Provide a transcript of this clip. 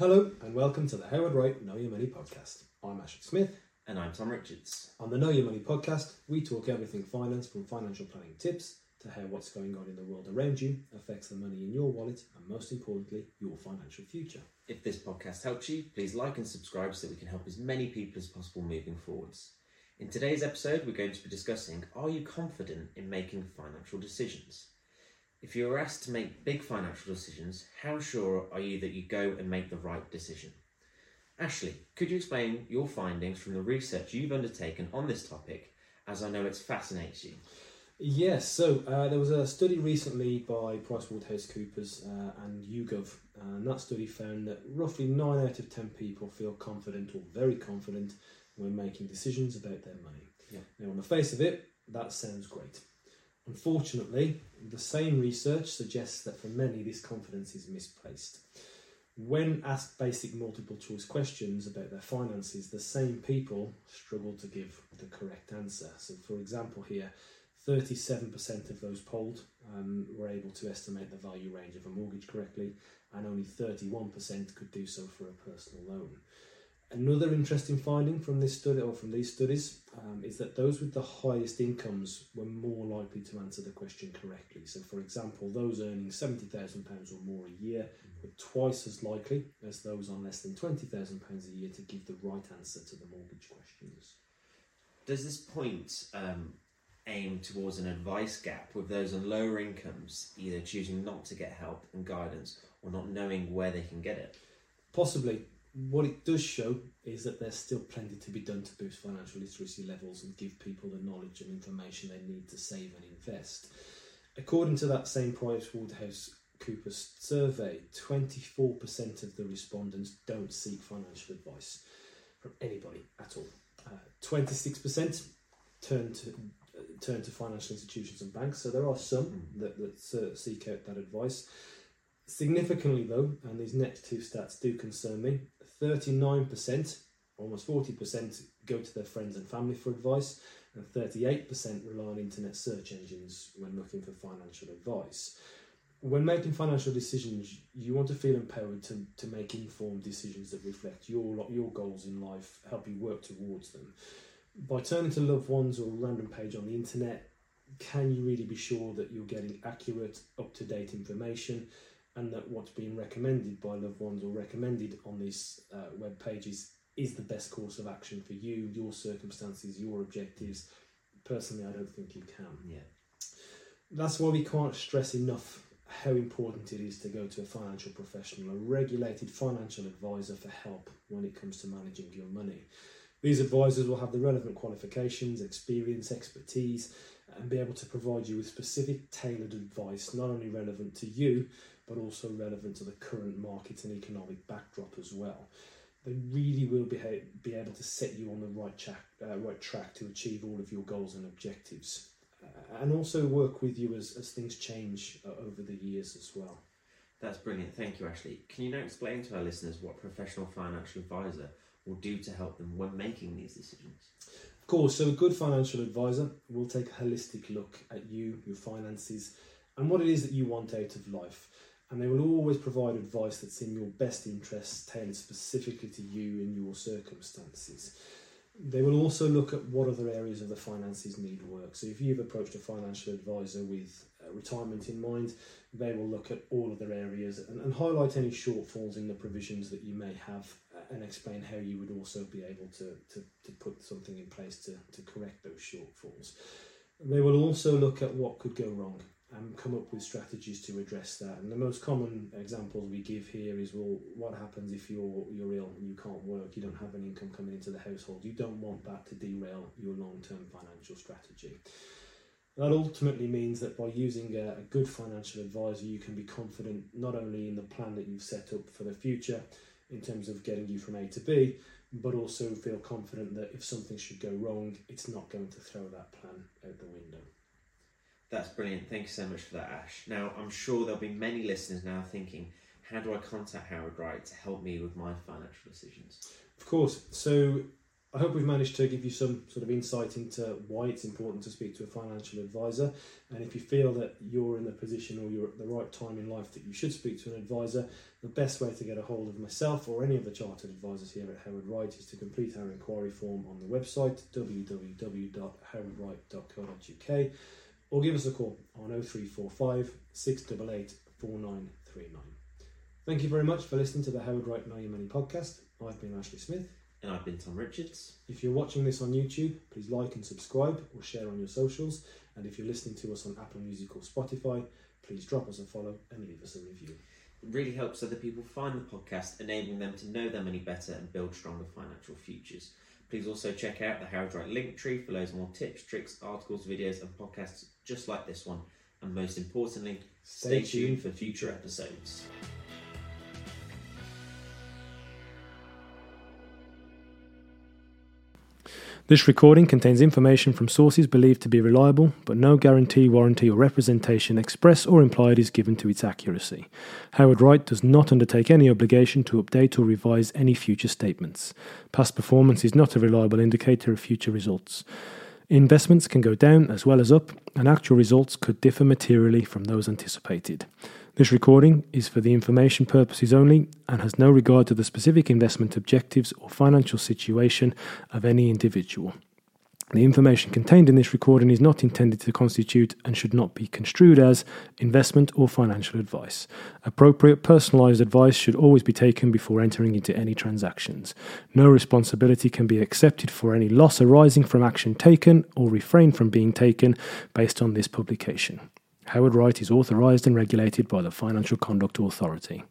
Hello and welcome to the Howard Wright Know Your Money podcast. I'm Ashley Smith. And I'm Tom Richards. On the Know Your Money podcast, we talk everything finance from financial planning tips to how what's going on in the world around you affects the money in your wallet and, most importantly, your financial future. If this podcast helps you, please like and subscribe so that we can help as many people as possible moving forwards. In today's episode, we're going to be discussing Are you confident in making financial decisions? If you are asked to make big financial decisions, how sure are you that you go and make the right decision? Ashley, could you explain your findings from the research you've undertaken on this topic, as I know it fascinates you? Yes, so uh, there was a study recently by PricewaterhouseCoopers uh, and YouGov, and that study found that roughly 9 out of 10 people feel confident or very confident when making decisions about their money. Yeah. Now, on the face of it, that sounds great. Unfortunately, the same research suggests that for many this confidence is misplaced. When asked basic multiple choice questions about their finances, the same people struggle to give the correct answer. So, for example, here, 37% of those polled um, were able to estimate the value range of a mortgage correctly, and only 31% could do so for a personal loan. Another interesting finding from this study or from these studies um, is that those with the highest incomes were more likely to answer the question correctly. So, for example, those earning £70,000 or more a year were twice as likely as those on less than £20,000 a year to give the right answer to the mortgage questions. Does this point um, aim towards an advice gap with those on lower incomes either choosing not to get help and guidance or not knowing where they can get it? Possibly. What it does show is that there's still plenty to be done to boost financial literacy levels and give people the knowledge and information they need to save and invest. According to that same Pricewaterhouse Coopers survey, 24% of the respondents don't seek financial advice from anybody at all. Uh, 26% turn to uh, turn to financial institutions and banks. So there are some that, that uh, seek out that advice. Significantly, though, and these next two stats do concern me 39%, almost 40%, go to their friends and family for advice, and 38% rely on internet search engines when looking for financial advice. When making financial decisions, you want to feel empowered to, to make informed decisions that reflect your, your goals in life, help you work towards them. By turning to loved ones or a random page on the internet, can you really be sure that you're getting accurate, up to date information? And that what's being recommended by loved ones or recommended on these uh, web pages is the best course of action for you, your circumstances, your objectives. Personally, I don't think you can. Yeah. That's why we can't stress enough how important it is to go to a financial professional, a regulated financial advisor for help when it comes to managing your money. These advisors will have the relevant qualifications, experience, expertise, and be able to provide you with specific tailored advice, not only relevant to you, but also relevant to the current market and economic backdrop as well. They really will be, be able to set you on the right, track, uh, right track to achieve all of your goals and objectives, uh, and also work with you as, as things change uh, over the years as well. That's brilliant. Thank you, Ashley. Can you now explain to our listeners what a professional financial advisor will do to help them when making these decisions? Of course, so a good financial advisor will take a holistic look at you, your finances, and what it is that you want out of life and they will always provide advice that's in your best interests, tailored specifically to you and your circumstances. They will also look at what other areas of the finances need work. So, if you've approached a financial advisor with uh, retirement in mind, they will look at all other areas and, and highlight any shortfalls in the provisions that you may have uh, and explain how you would also be able to, to, to put something in place to, to correct those shortfalls. They will also look at what could go wrong and come up with strategies to address that. And the most common examples we give here is well, what happens if you're you're ill and you can't work, you don't have an income coming into the household. You don't want that to derail your long-term financial strategy. That ultimately means that by using a, a good financial advisor, you can be confident not only in the plan that you've set up for the future in terms of getting you from A to B, but also feel confident that if something should go wrong, it's not going to throw that plan out the window. That's brilliant. Thank you so much for that, Ash. Now, I'm sure there'll be many listeners now thinking, how do I contact Howard Wright to help me with my financial decisions? Of course. So I hope we've managed to give you some sort of insight into why it's important to speak to a financial advisor. And if you feel that you're in the position or you're at the right time in life that you should speak to an advisor, the best way to get a hold of myself or any of the chartered advisors here at Howard Wright is to complete our inquiry form on the website www.howardwright.co.uk or give us a call on 0345 688 4939. Thank you very much for listening to the Howard Wright Know Your Money podcast. I've been Ashley Smith. And I've been Tom Richards. If you're watching this on YouTube, please like and subscribe or share on your socials. And if you're listening to us on Apple Music or Spotify, please drop us a follow and leave us a review. It really helps other people find the podcast, enabling them to know their money better and build stronger financial futures. Please also check out the Howard Wright Linktree for loads more tips, tricks, articles, videos, and podcasts just like this one. And most importantly, stay, stay tuned for future episodes. This recording contains information from sources believed to be reliable, but no guarantee, warranty, or representation, express or implied, is given to its accuracy. Howard Wright does not undertake any obligation to update or revise any future statements. Past performance is not a reliable indicator of future results. Investments can go down as well as up, and actual results could differ materially from those anticipated. This recording is for the information purposes only and has no regard to the specific investment objectives or financial situation of any individual. The information contained in this recording is not intended to constitute and should not be construed as investment or financial advice. Appropriate personalized advice should always be taken before entering into any transactions. No responsibility can be accepted for any loss arising from action taken or refrain from being taken based on this publication. Howard Wright is authorised and regulated by the Financial Conduct Authority.